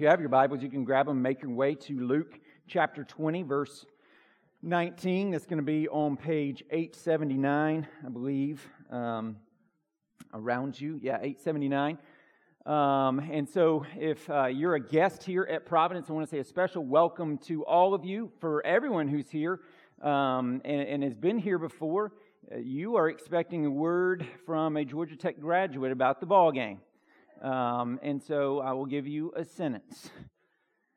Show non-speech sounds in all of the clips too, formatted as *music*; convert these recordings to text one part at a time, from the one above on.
you have your Bibles, you can grab them, make your way to Luke chapter 20, verse 19. That's going to be on page 879, I believe, um, around you. Yeah, 879. Um, and so, if uh, you're a guest here at Providence, I want to say a special welcome to all of you. For everyone who's here um, and, and, has been here before, uh, you are expecting a word from a Georgia Tech graduate about the ball game. Um, and so I will give you a sentence.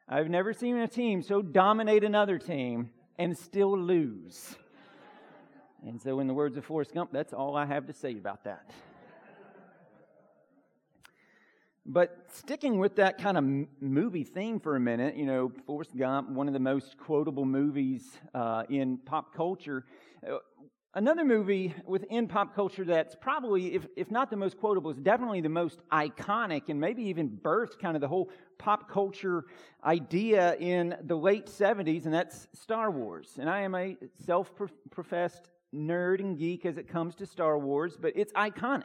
I've never seen a team so dominate another team and still lose. And so, in the words of Forrest Gump, that's all I have to say about that. But sticking with that kind of movie theme for a minute, you know, Forrest Gump, one of the most quotable movies uh, in pop culture. Another movie within pop culture that's probably, if, if not the most quotable, is definitely the most iconic and maybe even birthed kind of the whole pop culture idea in the late 70s, and that's Star Wars. And I am a self professed nerd and geek as it comes to Star Wars, but it's iconic.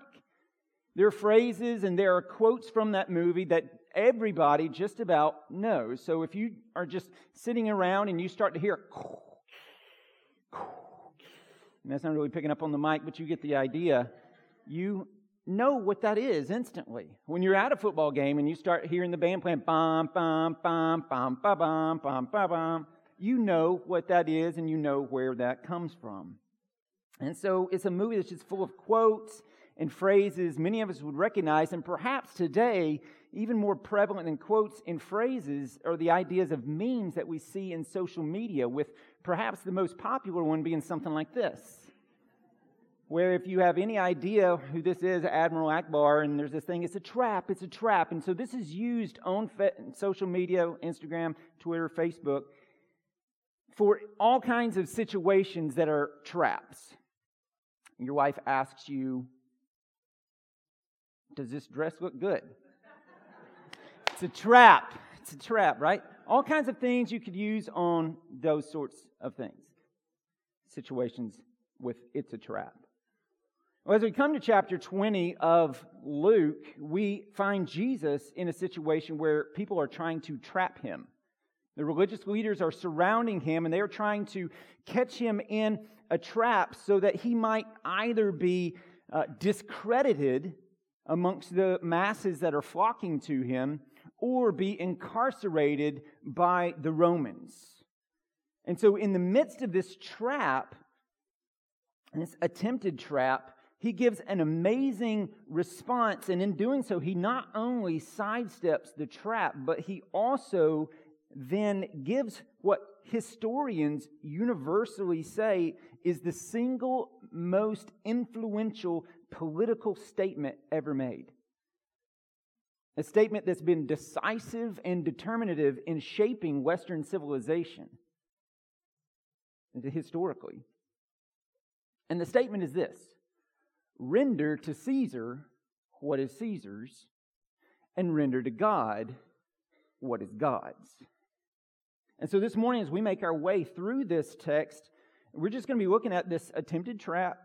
There are phrases and there are quotes from that movie that everybody just about knows. So if you are just sitting around and you start to hear, and that's not really picking up on the mic, but you get the idea. You know what that is instantly. When you're at a football game and you start hearing the band playing bam, bam, bam, bam, bam, bam, bam, bam, bam, you know what that is and you know where that comes from. And so it's a movie that's just full of quotes and phrases many of us would recognize, and perhaps today, even more prevalent than quotes and phrases are the ideas of memes that we see in social media, with perhaps the most popular one being something like this. Where, if you have any idea who this is, Admiral Ackbar, and there's this thing, it's a trap, it's a trap. And so this is used on social media, Instagram, Twitter, Facebook, for all kinds of situations that are traps. Your wife asks you, Does this dress look good? It's a trap. It's a trap, right? All kinds of things you could use on those sorts of things. Situations with it's a trap. Well, as we come to chapter 20 of Luke, we find Jesus in a situation where people are trying to trap him. The religious leaders are surrounding him and they are trying to catch him in a trap so that he might either be uh, discredited amongst the masses that are flocking to him or be incarcerated by the Romans. And so, in the midst of this trap, this attempted trap, he gives an amazing response. And in doing so, he not only sidesteps the trap, but he also then gives what historians universally say is the single most influential political statement ever made. A statement that's been decisive and determinative in shaping Western civilization historically. And the statement is this render to Caesar what is Caesar's, and render to God what is God's. And so this morning, as we make our way through this text, we're just going to be looking at this attempted trap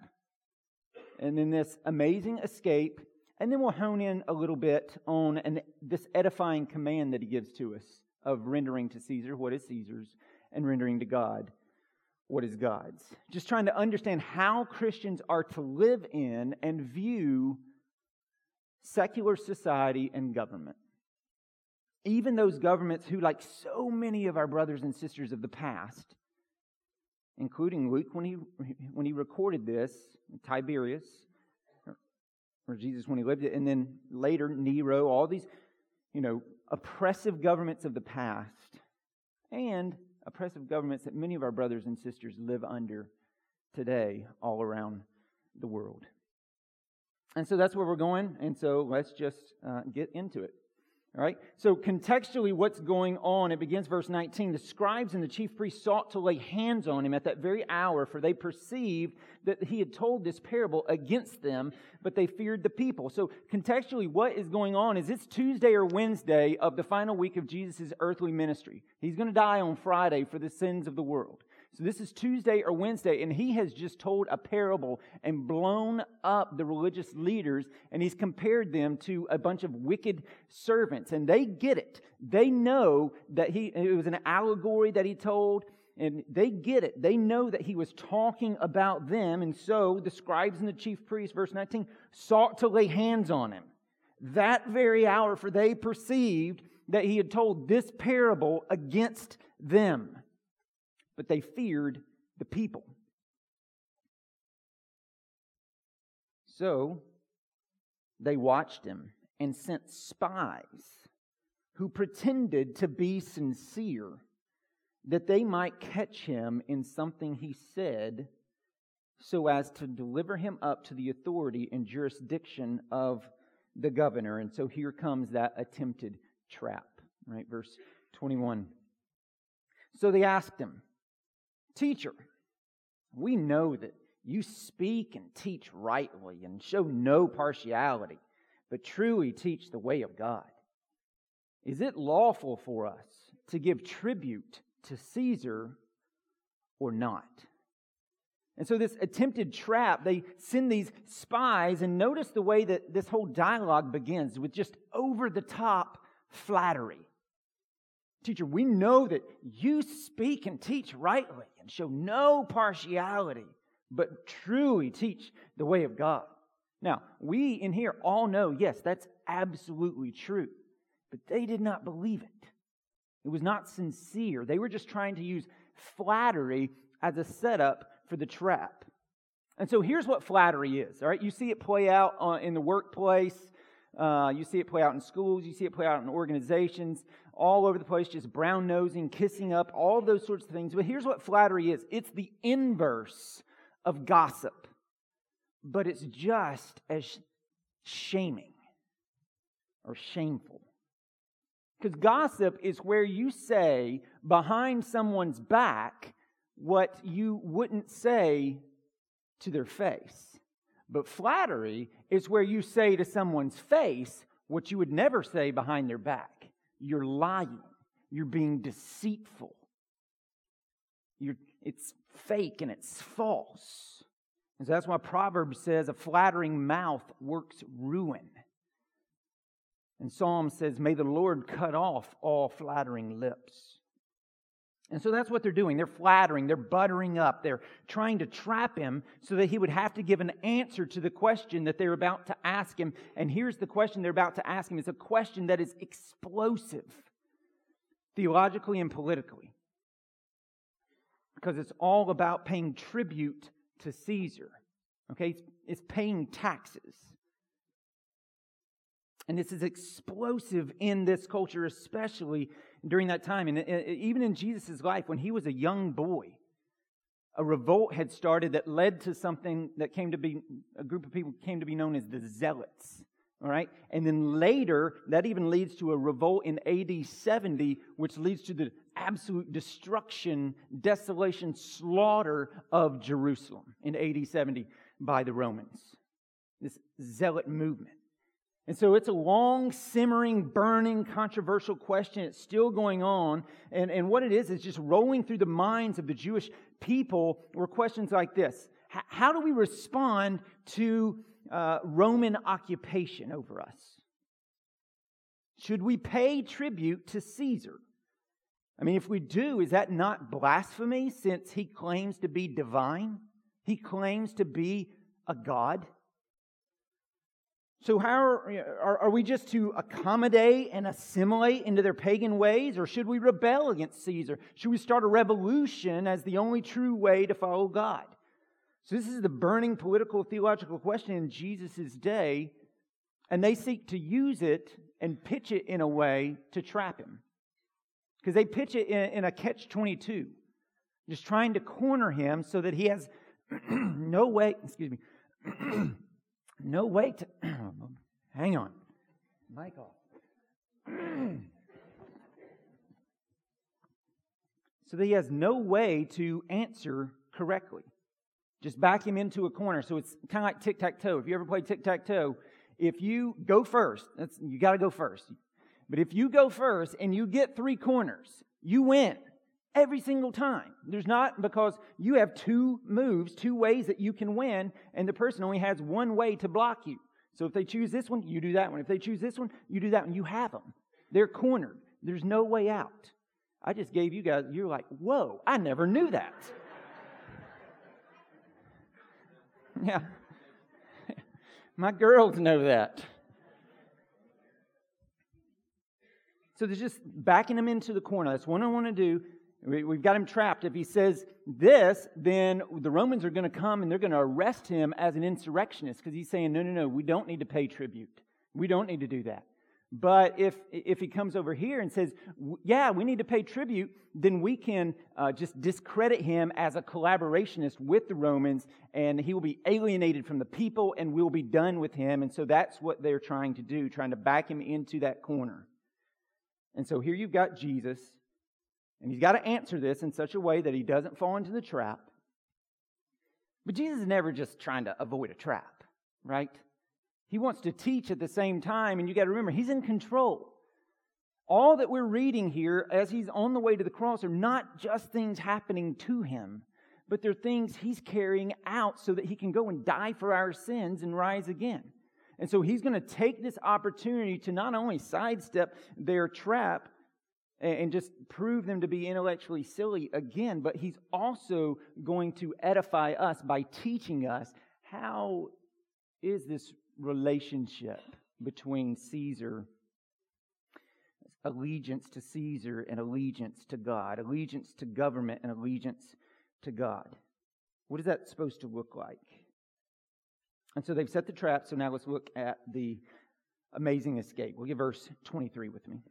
and then this amazing escape and then we'll hone in a little bit on an, this edifying command that he gives to us of rendering to Caesar what is Caesar's and rendering to God what is God's. Just trying to understand how Christians are to live in and view secular society and government. Even those governments who, like so many of our brothers and sisters of the past, including Luke when he, when he recorded this, Tiberius, or Jesus when he lived it, and then later Nero, all these, you know, oppressive governments of the past, and oppressive governments that many of our brothers and sisters live under today all around the world. And so that's where we're going, and so let's just uh, get into it. All right? So, contextually, what's going on? It begins verse 19. The scribes and the chief priests sought to lay hands on him at that very hour, for they perceived that he had told this parable against them, but they feared the people. So, contextually, what is going on is it's Tuesday or Wednesday of the final week of Jesus' earthly ministry. He's going to die on Friday for the sins of the world. So this is Tuesday or Wednesday, and he has just told a parable and blown up the religious leaders, and he's compared them to a bunch of wicked servants. And they get it. They know that he it was an allegory that he told, and they get it. They know that he was talking about them, and so the scribes and the chief priests, verse 19, sought to lay hands on him. That very hour, for they perceived that he had told this parable against them but they feared the people. So they watched him and sent spies who pretended to be sincere that they might catch him in something he said so as to deliver him up to the authority and jurisdiction of the governor. And so here comes that attempted trap, right? Verse 21. So they asked him, Teacher, we know that you speak and teach rightly and show no partiality, but truly teach the way of God. Is it lawful for us to give tribute to Caesar or not? And so, this attempted trap, they send these spies, and notice the way that this whole dialogue begins with just over the top flattery. Teacher, we know that you speak and teach rightly and show no partiality, but truly teach the way of God. Now, we in here all know, yes, that's absolutely true, but they did not believe it. It was not sincere. They were just trying to use flattery as a setup for the trap. And so here's what flattery is, all right? You see it play out in the workplace. Uh, you see it play out in schools. You see it play out in organizations all over the place, just brown nosing, kissing up, all those sorts of things. But here's what flattery is it's the inverse of gossip, but it's just as shaming or shameful. Because gossip is where you say behind someone's back what you wouldn't say to their face. But flattery is where you say to someone's face what you would never say behind their back. You're lying. You're being deceitful. You're, it's fake and it's false. And so that's why Proverbs says a flattering mouth works ruin. And Psalm says, May the Lord cut off all flattering lips. And so that's what they're doing. They're flattering, they're buttering up, they're trying to trap him so that he would have to give an answer to the question that they're about to ask him. And here's the question they're about to ask him it's a question that is explosive, theologically and politically, because it's all about paying tribute to Caesar. Okay, it's, paying taxes. And this is explosive in this culture, especially during that time. And uh, uh, even in Jesus' life, when he was a young boy, a revolt had started that led to something that came to be, a group of people came to be known as the Zealots. All right? And then later, that even leads to a revolt in AD 70, which leads to the absolute destruction, desolation, slaughter of Jerusalem in AD 70 by the Romans. This zealot movement. And so it's a long, simmering, burning, controversial question. It's still going on. And, and what it is, is just rolling through the minds of the Jewish people were questions like this How do we respond to uh, Roman occupation over us? Should we pay tribute to Caesar? I mean, if we do, is that not blasphemy since he claims to be divine? He claims to be a God. So, how are, are, we just to accommodate and assimilate into their pagan ways, or should we rebel against Caesar? Should we start a revolution as the only true way to follow God? So, this is the burning political theological question in Jesus' day, and they seek to use it and pitch it in a way to trap him. Because they pitch it in, in a catch 22, just trying to corner him so that he has *clears throat* no way, excuse me. *clears throat* no way to. *clears throat* hang on. Michael. *clears throat* so that he has no way to answer correctly. Just back him into a corner. So it's kind of like tic tac toe. If you ever play tic tac toe, if you go first, you got to go first. But if you go first and you get three corners, you win. Every single time. There's not because you have two moves, two ways that you can win, and the person only has one way to block you. So if they choose this one, you do that one. If they choose this one, you do that one. You have them. They're cornered. There's no way out. I just gave you guys, you're like, whoa, I never knew that. *laughs* yeah. *laughs* My girls know that. So there's just backing them into the corner. That's what I want to do. We've got him trapped. If he says this, then the Romans are going to come and they're going to arrest him as an insurrectionist because he's saying, no, no, no, we don't need to pay tribute. We don't need to do that. But if, if he comes over here and says, yeah, we need to pay tribute, then we can uh, just discredit him as a collaborationist with the Romans, and he will be alienated from the people, and we'll be done with him. And so that's what they're trying to do, trying to back him into that corner. And so here you've got Jesus, and he's got to answer this in such a way that he doesn't fall into the trap. But Jesus is never just trying to avoid a trap, right? He wants to teach at the same time, and you got to remember, he's in control. All that we're reading here as he's on the way to the cross are not just things happening to him, but they're things he's carrying out so that he can go and die for our sins and rise again. And so he's going to take this opportunity to not only sidestep their trap and just prove them to be intellectually silly again, but he's also going to edify us by teaching us how is this relationship between Caesar, allegiance to Caesar and allegiance to God, allegiance to government and allegiance to God. What is that supposed to look like? And so they've set the trap, so now let's look at the amazing escape. We'll get verse 23 with me.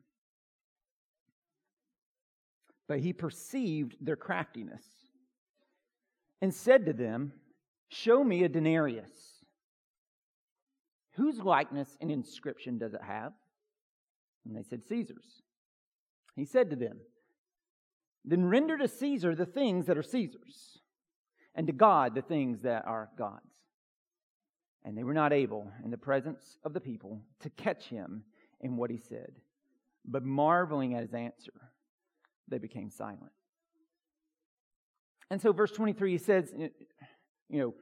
But he perceived their craftiness and said to them, Show me a denarius Whose likeness and inscription does it have? And they said, Caesar's. He said to them, Then render to Caesar the things that are Caesar's, and to God the things that are God's. And they were not able, in the presence of the people, to catch him in what he said. But marveling at his answer, they became silent. And so, verse 23, he says, you know,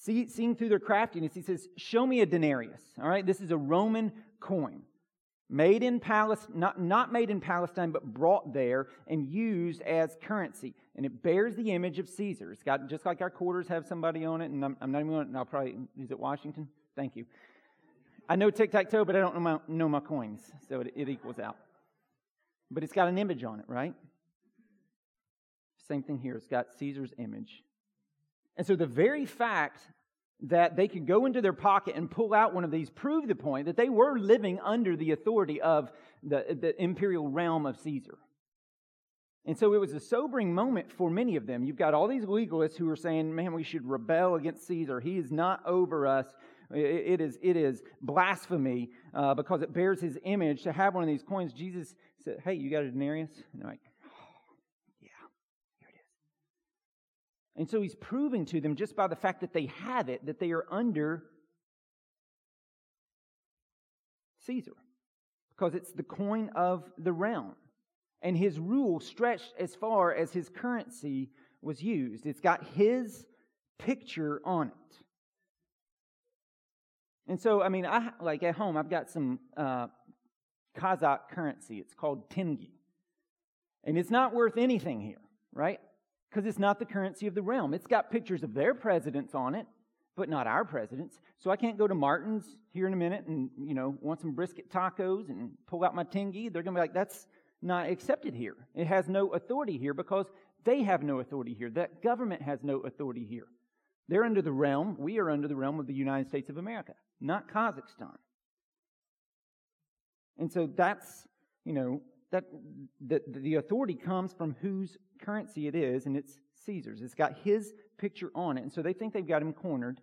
See, seeing through their craftiness, he says, Show me a denarius. All right, this is a Roman coin. Made in Palestine, not, not made in Palestine, but brought there and used as currency. And it bears the image of Caesar. It's got just like our quarters have somebody on it, and I'm, I'm not even going to, I'll probably, is it Washington? Thank you. I know tic tac toe, but I don't know my, know my coins, so it, it equals out. But it's got an image on it, right? Same thing here. It's got Caesar's image. And so the very fact that they could go into their pocket and pull out one of these proved the point that they were living under the authority of the, the imperial realm of Caesar. And so it was a sobering moment for many of them. You've got all these legalists who are saying, man, we should rebel against Caesar. He is not over us. It is, it is blasphemy uh, because it bears his image to have one of these coins. Jesus said, hey, you got a denarius? And they're like, oh, Yeah, here it is. And so he's proving to them just by the fact that they have it that they are under Caesar because it's the coin of the realm. And his rule stretched as far as his currency was used. It's got his picture on it. And so, I mean, I like at home, I've got some uh, Kazakh currency. It's called tenge. And it's not worth anything here, right? because it's not the currency of the realm. It's got pictures of their presidents on it, but not our presidents. So I can't go to Martin's here in a minute and, you know, want some brisket tacos and pull out my tenge. They're going to be like, that's not accepted here. It has no authority here because they have no authority here. That government has no authority here. They're under the realm, we are under the realm of the United States of America, not Kazakhstan. And so that's, you know, that the, the authority comes from whose currency it is, and it's Caesar's. It's got his picture on it. And so they think they've got him cornered.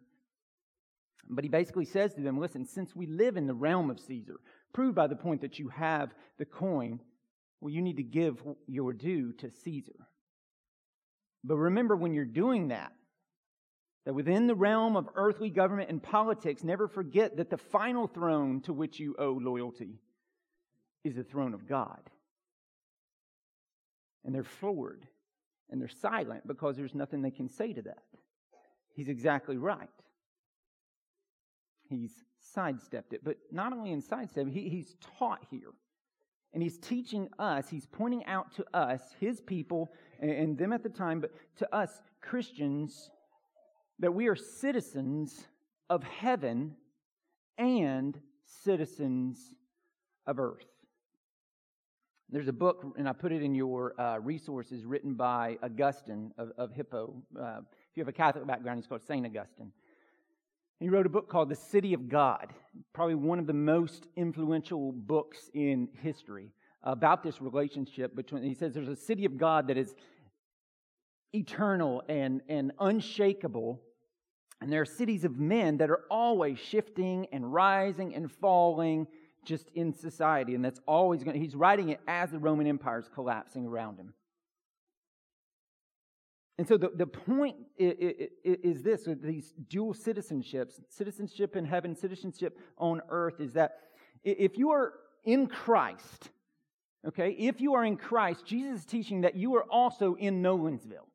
But he basically says to them, listen, since we live in the realm of Caesar, proved by the point that you have the coin, well, you need to give your due to Caesar. But remember, when you're doing that, that within the realm of earthly government and politics, never forget that the final throne to which you owe loyalty is the throne of God and they're floored And they're silent because there's nothing they can say to that. He's exactly right. He's sidestepped it. But not only in sidestep, he, he's taught here. And he's teaching us, he's pointing out to us, his people, and, and them at the time, but to us, Christians, that we are citizens of heaven and citizens of earth. There's a book, and I put it in your uh, resources, written by Augustine of, of Hippo. Uh, if you have a Catholic background, he's called St. Augustine. He wrote a book called The City of God, probably one of the most influential books in history about this relationship between. He says there's a city of God that is eternal and, and unshakable, and there are cities of men that are always shifting and rising and falling just in society, and that's always going. to, He's writing it as the Roman Empire is collapsing around him. And so the, the point is, is this with these dual citizenships, citizenship in heaven, citizenship on earth, is that if you are in Christ, okay, if you are in Christ, Jesus is teaching that you are also in Nolensville.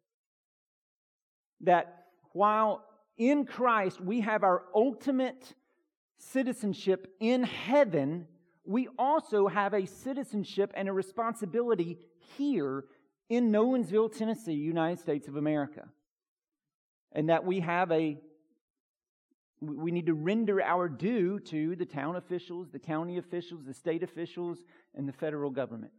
That while in Christ we have our ultimate citizenship in heaven, we also have a citizenship and a responsibility here in Nolensville, Tennessee, United States of America. And that we have a we need to render our due to the town officials, the county officials, the state officials, and the federal government.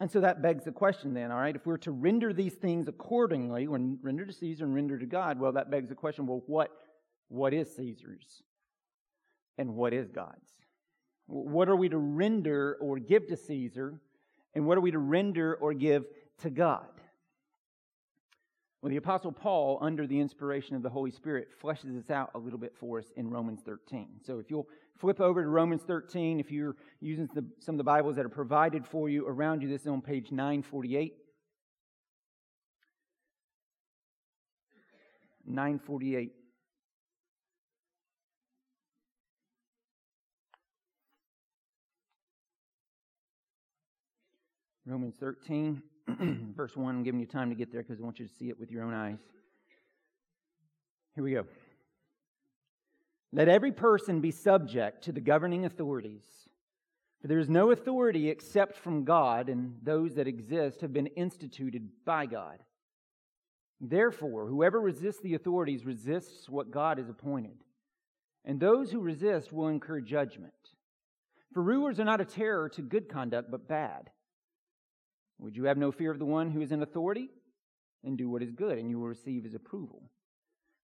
And so that begs the question then, all right, if we're to render these things accordingly, when render to Caesar and render to God, well, that begs the question, well, what, what is Caesar's and what is God's? What are we to render or give to Caesar and what are we to render or give to God? Well, the Apostle Paul, under the inspiration of the Holy Spirit, fleshes this out a little bit for us in Romans 13. So if you'll flip over to Romans 13, if you're using some of the Bibles that are provided for you around you, this is on page 948. 948. Romans 13, *clears throat* verse 1. I'm giving you time to get there because I want you to see it with your own eyes. Here we go. Let every person be subject to the governing authorities. For there is no authority except from God, and those that exist have been instituted by God. Therefore, whoever resists the authorities resists what God has appointed. And those who resist will incur judgment. For rulers are not a terror to good conduct, but bad. Would you have no fear of the one who is in authority? And do what is good, and you will receive his approval.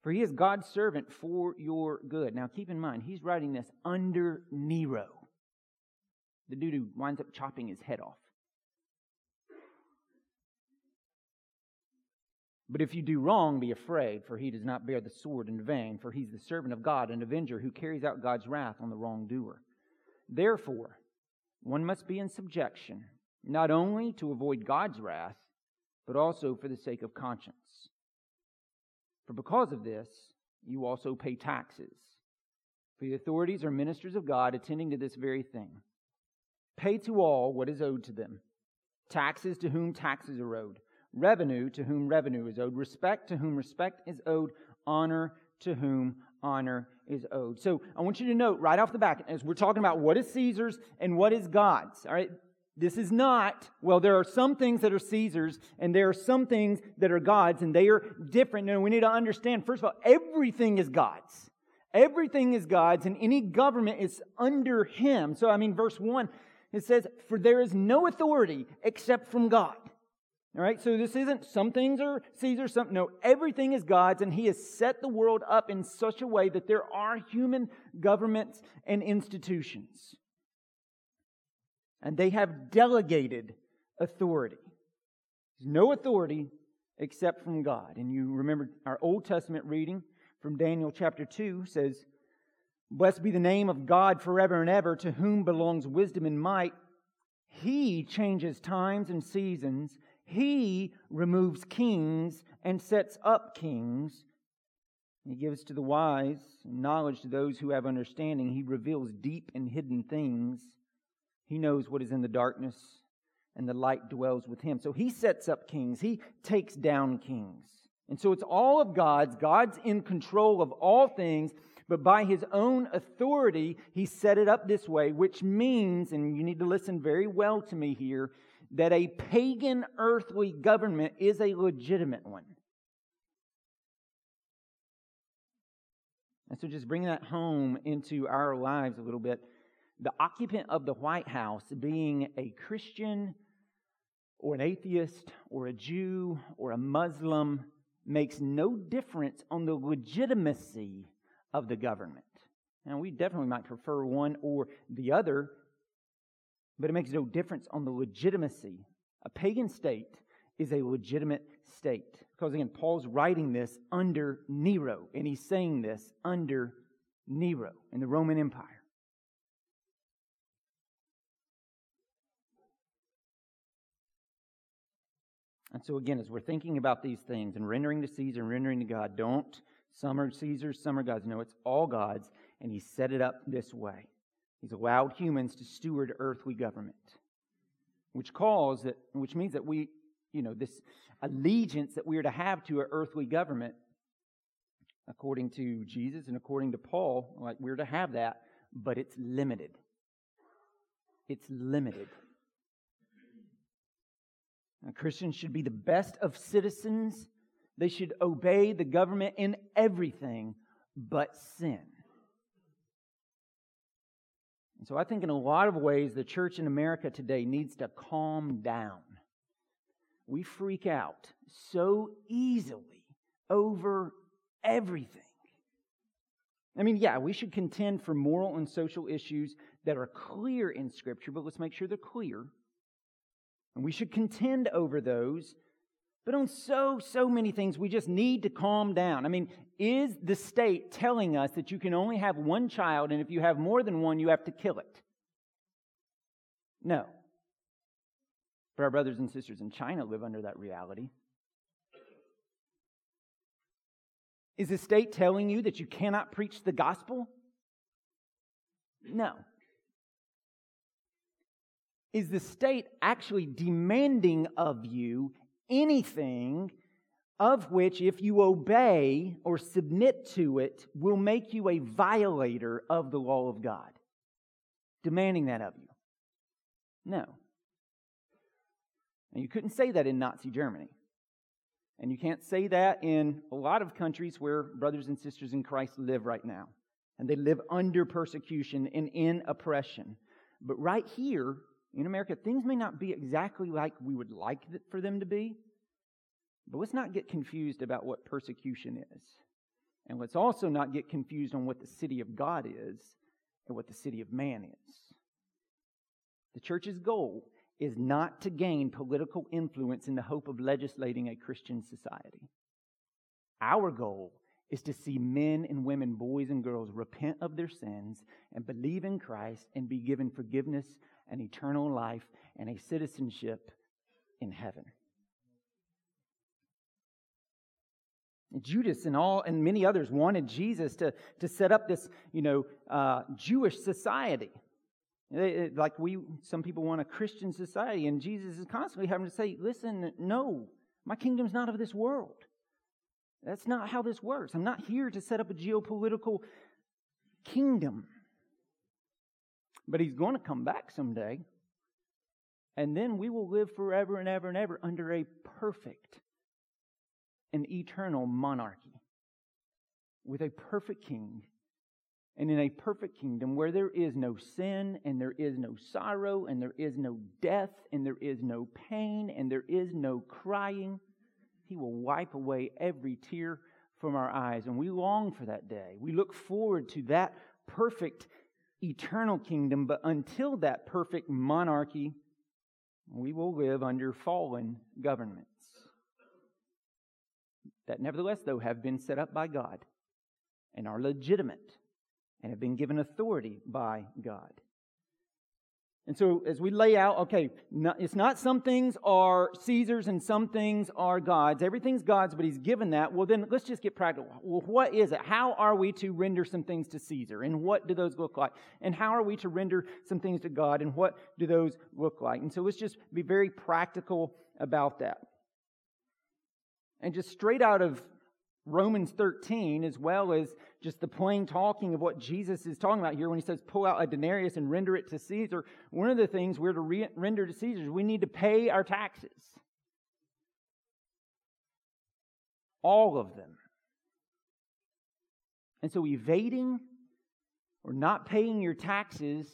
For he is God's servant for your good. Now keep in mind, he's writing this under Nero, the dude who winds up chopping his head off. But if you do wrong, be afraid, for he does not bear the sword in vain, for he's the servant of God, an avenger who carries out God's wrath on the wrongdoer. Therefore, one must be in subjection not only to avoid God's wrath, but also for the sake of conscience. For because of this, you also pay taxes. For the authorities are ministers of God attending to this very thing. Pay to all what is owed to them taxes to whom taxes are owed, revenue to whom revenue is owed, respect to whom respect is owed, honor to whom honor is owed. So I want you to note right off the bat, as we're talking about what is Caesar's and what is God's, all right, this is not, well, there are some things that are Caesar's and there are some things that are God's and they are different. And we need to understand, first of all, everything is God's. Everything is God's and any government is under Him. So, I mean, verse 1, it says, For there is no authority except from God. All right, so this isn't some things are Caesar's, some no, everything is God's, and He has set the world up in such a way that there are human governments and institutions and they have delegated authority. There's no authority except from God. And you remember our Old Testament reading from Daniel chapter 2 says, Blessed be the name of God forever and ever, to whom belongs wisdom and might. He changes times and seasons. He removes kings and sets up kings. He gives to the wise knowledge to those who have understanding. He reveals deep and hidden things. He knows what is in the darkness, and the light dwells with him. So he sets up kings, he takes down kings. And so it's all of God's. God's in control of all things, but by his own authority, he set it up this way, which means, and you need to listen very well to me here, that a pagan earthly government is a legitimate one. And so, just bringing that home into our lives a little bit, the occupant of the White House being a Christian or an atheist or a Jew or a Muslim makes no difference on the legitimacy of the government. Now, we definitely might prefer one or the other, but it makes no difference on the legitimacy. A pagan state is a legitimate state. Because again, Paul's writing this under Nero, and he's saying this under Nero in the Roman Empire. And so, again, as we're thinking about these things and rendering to Caesar and rendering to God, don't some are Caesar's, some are God's. No, it's all God's, and He set it up this way. He's allowed humans to steward earthly government, which calls that, which means that we, you know, this allegiance that we are to have to an earthly government, according to Jesus and according to Paul, like we're to have that, but it's limited. It's limited. Christians should be the best of citizens. They should obey the government in everything but sin. And so I think in a lot of ways the church in America today needs to calm down. We freak out so easily over everything. I mean, yeah, we should contend for moral and social issues that are clear in Scripture, but let's make sure they're clear. And we should contend over those. But on so, so many things, we just need to calm down. I mean, is the state telling us that you can only have one child, and if you have more than one, you have to kill it? No. But our brothers and sisters in China live under that reality. Is the state telling you that you cannot preach the gospel? No. Is the state actually demanding of you anything of which, if you obey or submit to it, will make you a violator of the law of God? Demanding that of you? No. And you couldn't say that in Nazi Germany. And you can't say that in a lot of countries where brothers and sisters in Christ live right now. And they live under persecution and in oppression. But right here, in America, things may not be exactly like we would like for them to be, but let's not get confused about what persecution is. And let's also not get confused on what the city of God is and what the city of man is. The church's goal is not to gain political influence in the hope of legislating a Christian society. Our goal is to see men and women, boys and girls repent of their sins and believe in Christ and be given forgiveness and eternal life and a citizenship in heaven. Judas and all and many others wanted Jesus to, to set up this, you know, uh, Jewish society. Like we, some people want a Christian society, and Jesus is constantly having to say, "Listen, no, my kingdom's not of this world. That's not how this works. I'm not here to set up a geopolitical kingdom." But he's going to come back someday. And then we will live forever and ever and ever under a perfect and eternal monarchy with a perfect king and in a perfect kingdom where there is no sin and there is no sorrow and there is no death and there is no pain and there is no crying. He will wipe away every tear from our eyes. And we long for that day. We look forward to that perfect eternal kingdom, but until that perfect monarchy, we will live under fallen governments. That nevertheless, though, have been set up by God and are legitimate and have been given authority by God. And so, as we lay out, okay, it's not some things are Caesar's and some things are God's. Everything's God's, but He's given that. Well, then let's just get practical. Well, what is it? How are we to render some things to Caesar? And what do those look like? And how are we to render some things to God? And what do those look like? And so, let's just be very practical about that. And just straight out of Romans 13, as well as just the plain talking of what Jesus is talking about here when he says, pull out a denarius and render it to Caesar. One of the things we're to re- render to Caesar is we need to pay our taxes. All of them. And so evading or not paying your taxes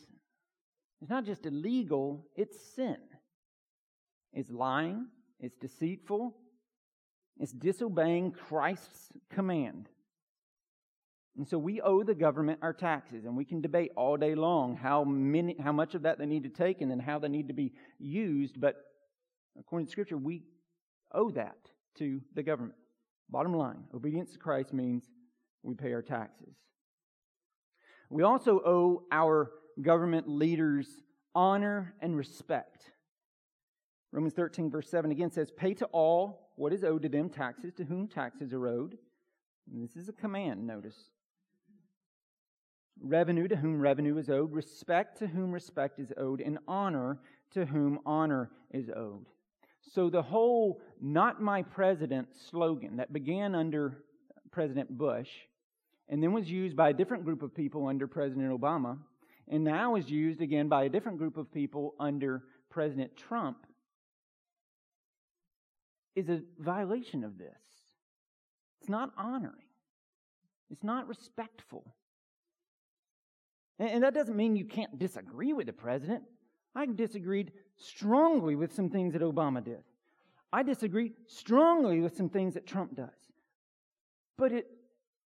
is not just illegal, it's sin. It's lying, it's deceitful, it's disobeying Christ's command. And so we owe the government our taxes, and we can debate all day long how many, how much of that they need to take, and then how they need to be used. But according to Scripture, we owe that to the government. Bottom line, obedience to Christ means we pay our taxes. We also owe our government leaders honor and respect. Romans 13, verse 7 again says, Pay to all what is owed to them taxes, to whom taxes are owed. And this is a command, notice. Revenue to whom revenue is owed, respect to whom respect is owed, and honor to whom honor is owed. So the whole not my president slogan that began under President Bush and then was used by a different group of people under President Obama and now is used again by a different group of people under President Trump is a violation of this. It's not honoring, it's not respectful. And that doesn't mean you can't disagree with the president. I disagreed strongly with some things that Obama did. I disagree strongly with some things that Trump does. But it,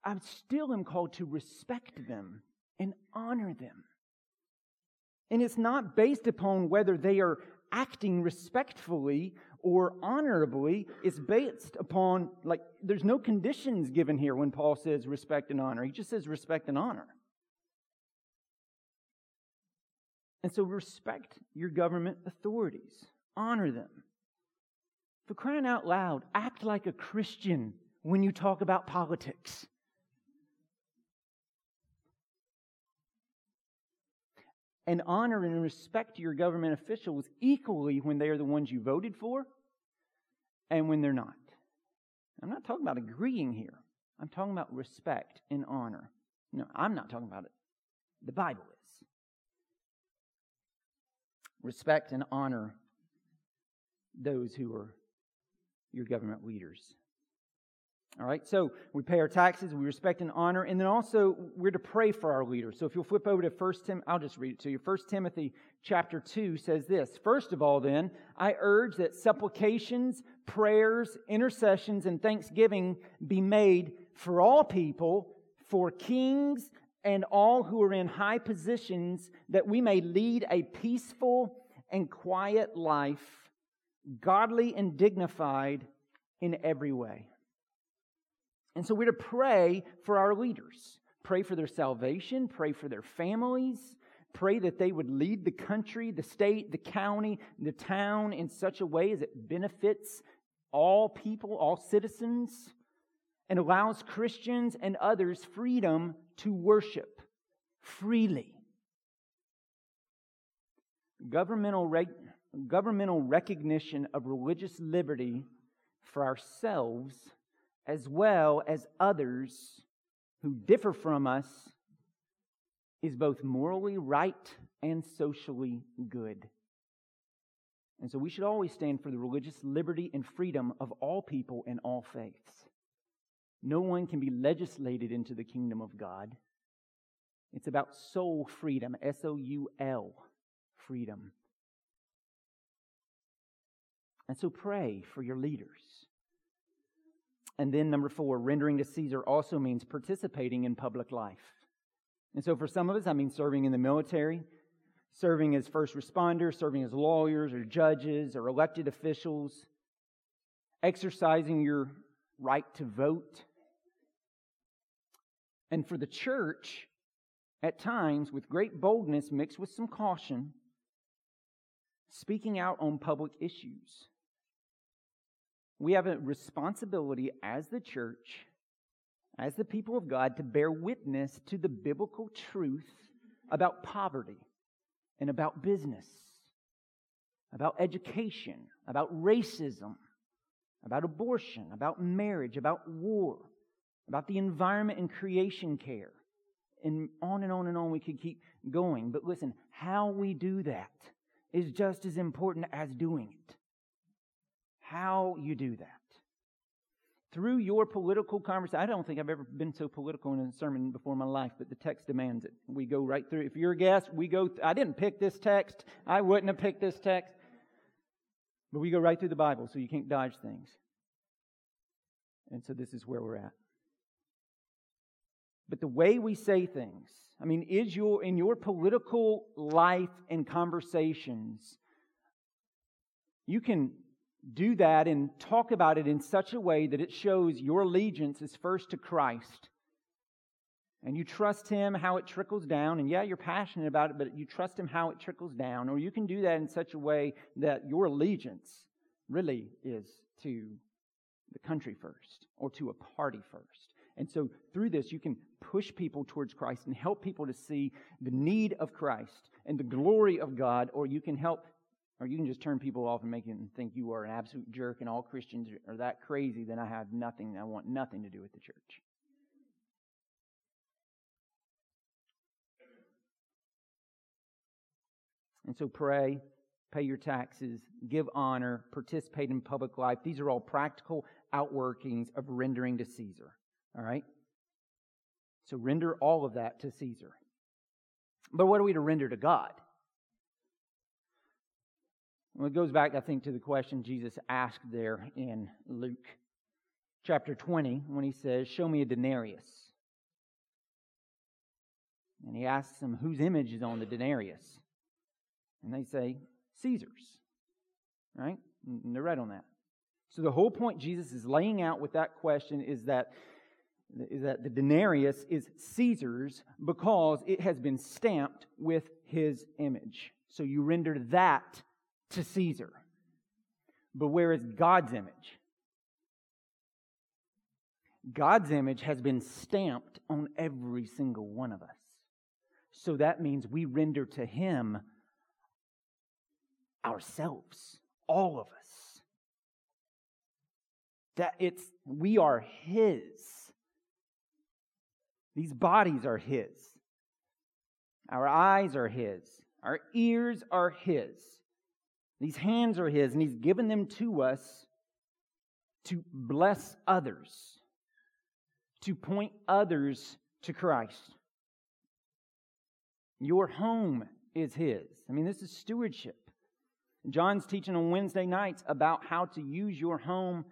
I still am called to respect them and honor them. And it's not based upon whether they are acting respectfully or honorably is based upon, like, there's no conditions given here when Paul says respect and honor. He just says respect and honor. And so respect your government authorities, honor them. For crying out loud, act like a Christian when you talk about politics. And honor and respect to your government officials equally when they are the ones you voted for and when they're not. I'm not talking about agreeing here. I'm talking about respect and honor. No, I'm not talking about it. The Bible is. Respect and honor those who are your government leaders. All right, so we pay our taxes, we respect and honor, and then also we're to pray for our leaders. So if you'll flip over to First Tim, I'll just read it to you. First Timothy chapter 2 says this First of all, then, I urge that supplications, prayers, intercessions, and thanksgiving be made for all people, for kings and all who are in high positions, that we may lead a peaceful and quiet life, godly and dignified in every way. And so we're to pray for our leaders, pray for their salvation, pray for their families, pray that they would lead the country, the state, the county, the town in such a way as it benefits all people, all citizens, and allows Christians and others freedom to worship freely. Governmental, reg- governmental recognition of religious liberty for ourselves as well as others who differ from us is both morally right and socially good. And so we should always stand for the religious liberty and freedom of all people and all faiths. No one can be legislated into the kingdom of God. It's about soul freedom, S O U L, freedom. And so pray for your leaders. And then, number four, rendering to Caesar also means participating in public life. And so, for some of us, I mean serving in the military, serving as first responders, serving as lawyers or judges or elected officials, exercising your right to vote. And for the church, at times, with great boldness mixed with some caution, speaking out on public issues. We have a responsibility as the church, as the people of God, to bear witness to the biblical truth about poverty and about business, about education, about racism, about abortion, about marriage, about war, about the environment and creation care. And on and on and on we could keep going. But listen, how we do that is just as important as doing it. How you do that. Through your political conversation, I don't think I've ever been so political in a sermon before in my life, but the text demands it. We go right through. If you're a guest, we go. Th- I didn't pick this text. I wouldn't have picked this text. But we go right through the Bible, so you can't dodge things. And so this is where we're at. But the way we say things, I mean, is your in your political life and conversations, you can do that and talk about it in such a way that it shows your allegiance is first to Christ. And you trust Him how it trickles down. And yeah, you're passionate about it, but you trust Him how it trickles down. Or you can do that in such a way that your allegiance really is to the country first or to a party first. And so through this, you can push people towards Christ and help people to see the need of Christ and the glory of God, or you can help, or you can just turn people off and make them think you are an absolute jerk and all Christians are that crazy, then I have nothing, I want nothing to do with the church. And so pray, pay your taxes, give honor, participate in public life. These are all practical outworkings of rendering to Caesar. All right? So render all of that to Caesar. But what are we to render to God? Well, it goes back, I think, to the question Jesus asked there in Luke chapter 20 when he says, Show me a denarius. And he asks them, Whose image is on the denarius? And they say, Caesar's. Right? And they're right on that. So the whole point Jesus is laying out with that question is that is that the denarius is Caesar's because it has been stamped with his image. So you render that to Caesar. But where is God's image? God's image has been stamped on every single one of us. So that means we render to him ourselves, all of us. That it's we are his. These bodies are His. Our eyes are His. Our ears are His. These hands are His, and He's given them to us to bless others, to point others to Christ. Your home is His. I mean, this is stewardship. John's teaching on Wednesday nights about how to use your home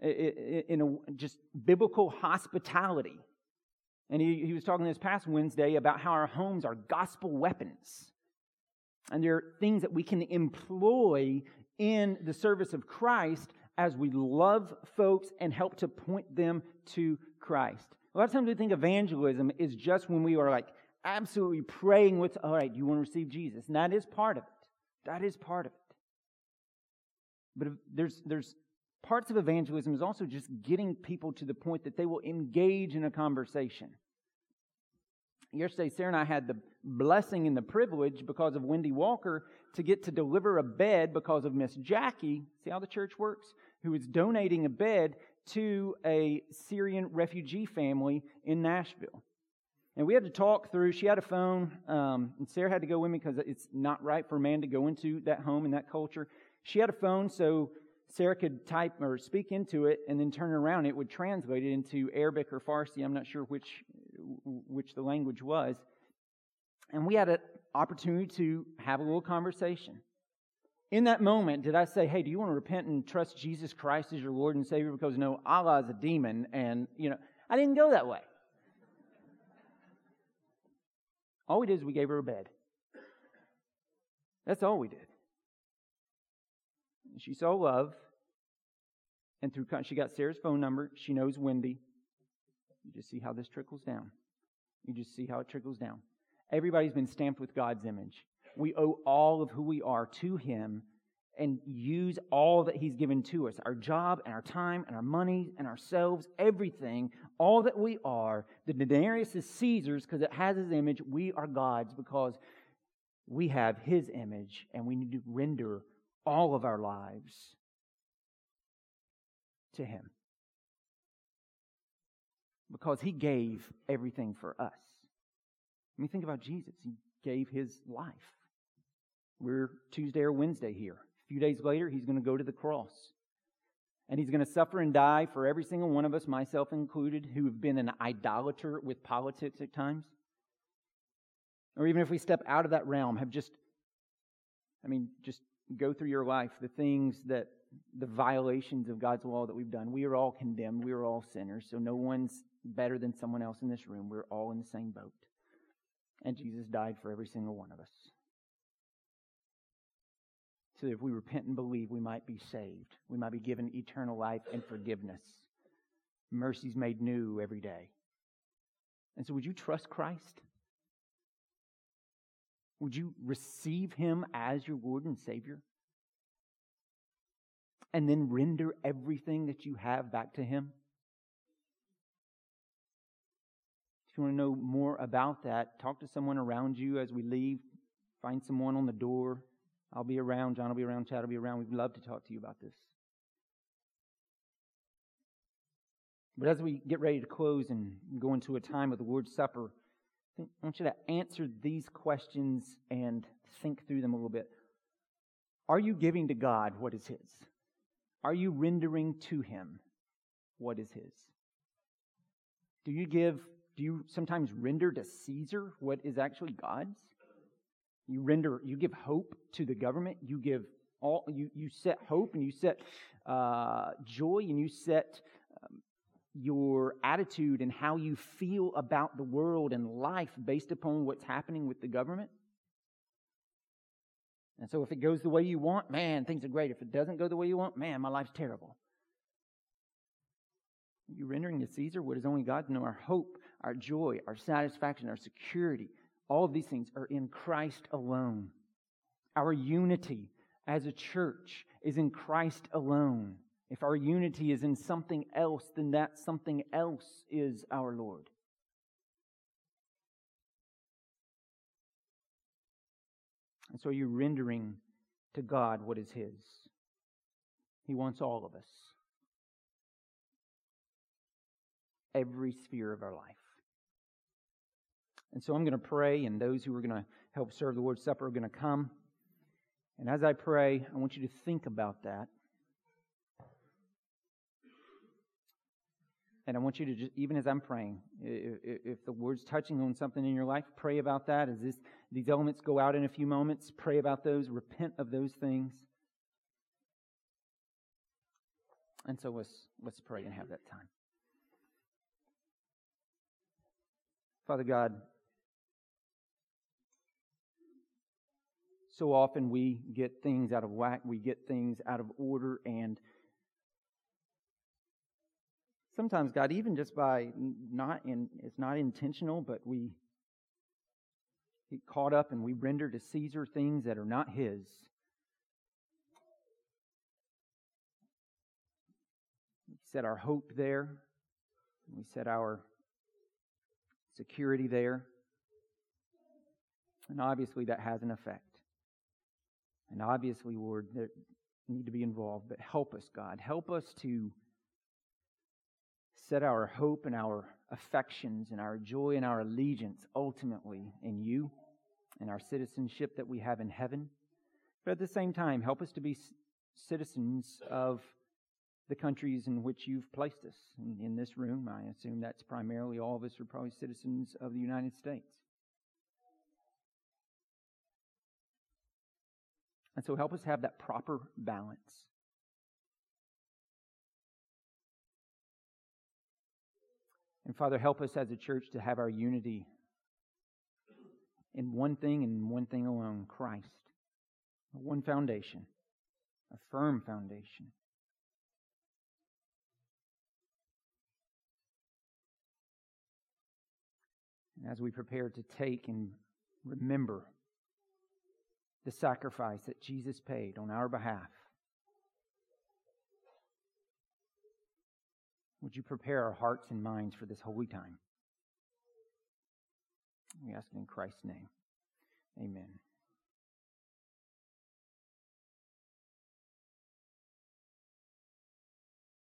in a just biblical hospitality. And he, he was talking this past Wednesday about how our homes are gospel weapons. And there are things that we can employ in the service of Christ as we love folks and help to point them to Christ. A lot of times we think evangelism is just when we are like absolutely praying with, all right, you want to receive Jesus? And that is part of it. That is part of it. But there's, there's parts of evangelism is also just getting people to the point that they will engage in a conversation. Yesterday, Sarah and I had the blessing and the privilege because of Wendy Walker to get to deliver a bed because of Miss Jackie. See how the church works? Who is donating a bed to a Syrian refugee family in Nashville. And we had to talk through. She had a phone, um, and Sarah had to go with me because it's not right for a man to go into that home and that culture. She had a phone, so Sarah could type or speak into it and then turn around. It would translate it into Arabic or Farsi. I'm not sure which, which the language was. And we had an opportunity to have a little conversation. In that moment, did I say, hey, do you want to repent and trust Jesus Christ as your Lord and Savior? Because no, Allah is a demon. And, you know, I didn't go that way. All we did is we gave her a bed. That's all we did. She saw love, and through she got Sarah's phone number. She knows Wendy. You just see how this trickles down. You just see how it trickles down. Everybody's been stamped with God's image. we owe all of who we are to Him and use all that He's given to us our job and our time and our money and ourselves, everything, all that we are. The denarius is Caesar's because it has His image. We are God's because we have His image and we need to render all of our lives to Him because He gave everything for us. I mean, think about Jesus. He gave His life. We're Tuesday or Wednesday here. A few days later, He's going to go to the cross. And He's going to suffer and die for every single one of us, myself included, who have been an idolater with politics at times. Or even if we step out of that realm, have just, I mean, just go through your life, the things that, the violations of God's law that we've done. We are all condemned. We are all sinners. So no one's better than someone else in this room. We're all in the same boat. And Jesus died for every single one of us. So that if we repent and believe, we might be saved. We might be given eternal life and forgiveness. Mercies made new every day. And so, would you trust Christ? Would you receive him as your Lord and Savior? And then render everything that you have back to him? You want to know more about that, talk to someone around you as we leave. Find someone on the door. I'll be around. John will be around. Chad will be around. We'd love to talk to you about this. But as we get ready to close and go into a time of the Lord's Supper, I want you to answer these questions and think through them a little bit. Are you giving to God what is His? Are you rendering to Him what is His? Do you give, do you sometimes render to Caesar what is actually God's? You render, you give hope to the government. You give all, you, you set hope and you set uh, joy and you set um, your attitude and how you feel about the world and life based upon what's happening with the government. And so if it goes the way you want, man, things are great. If it doesn't go the way you want, man, my life's terrible. Are you rendering to Caesar what is only God know? Our hope, our joy, our satisfaction, our security, all of these things are in Christ alone. Our unity as a church is in Christ alone. If our unity is in something else, then that something else is our Lord. And so you're rendering to God what is His. He wants all of us, every sphere of our life. And so I'm going to pray, and those who are going to help serve the Lord's Supper are going to come. And as I pray, I want you to think about that. And I want you to just, even as I'm praying, if, the Lord's touching on something in your life, pray about that. As this, these elements go out in a few moments, pray about those, repent of those things. And so let's, let's pray and have that time. Father God, so often we get things out of whack, we get things out of order, and sometimes God, even just by not in, it's not intentional, but we get caught up and we render to Caesar things that are not His. We set our hope there. We set our security there. And obviously that has an effect. And obviously, Lord, there need to be involved, but help us, God. Help us to set our hope and our affections and our joy and our allegiance ultimately in you and our citizenship that we have in heaven. But at the same time, help us to be citizens of the countries in which you've placed us. In, in this room, I assume that's primarily all of us are probably citizens of the United States. And so help us have that proper balance And Father, help us as a church to have our unity in one thing and one thing alone Christ. One foundation, a firm foundation. And as we prepare to take and remember the sacrifice that Jesus paid on our behalf. Would you prepare our hearts and minds for this holy time? We ask it in Christ's name. Amen.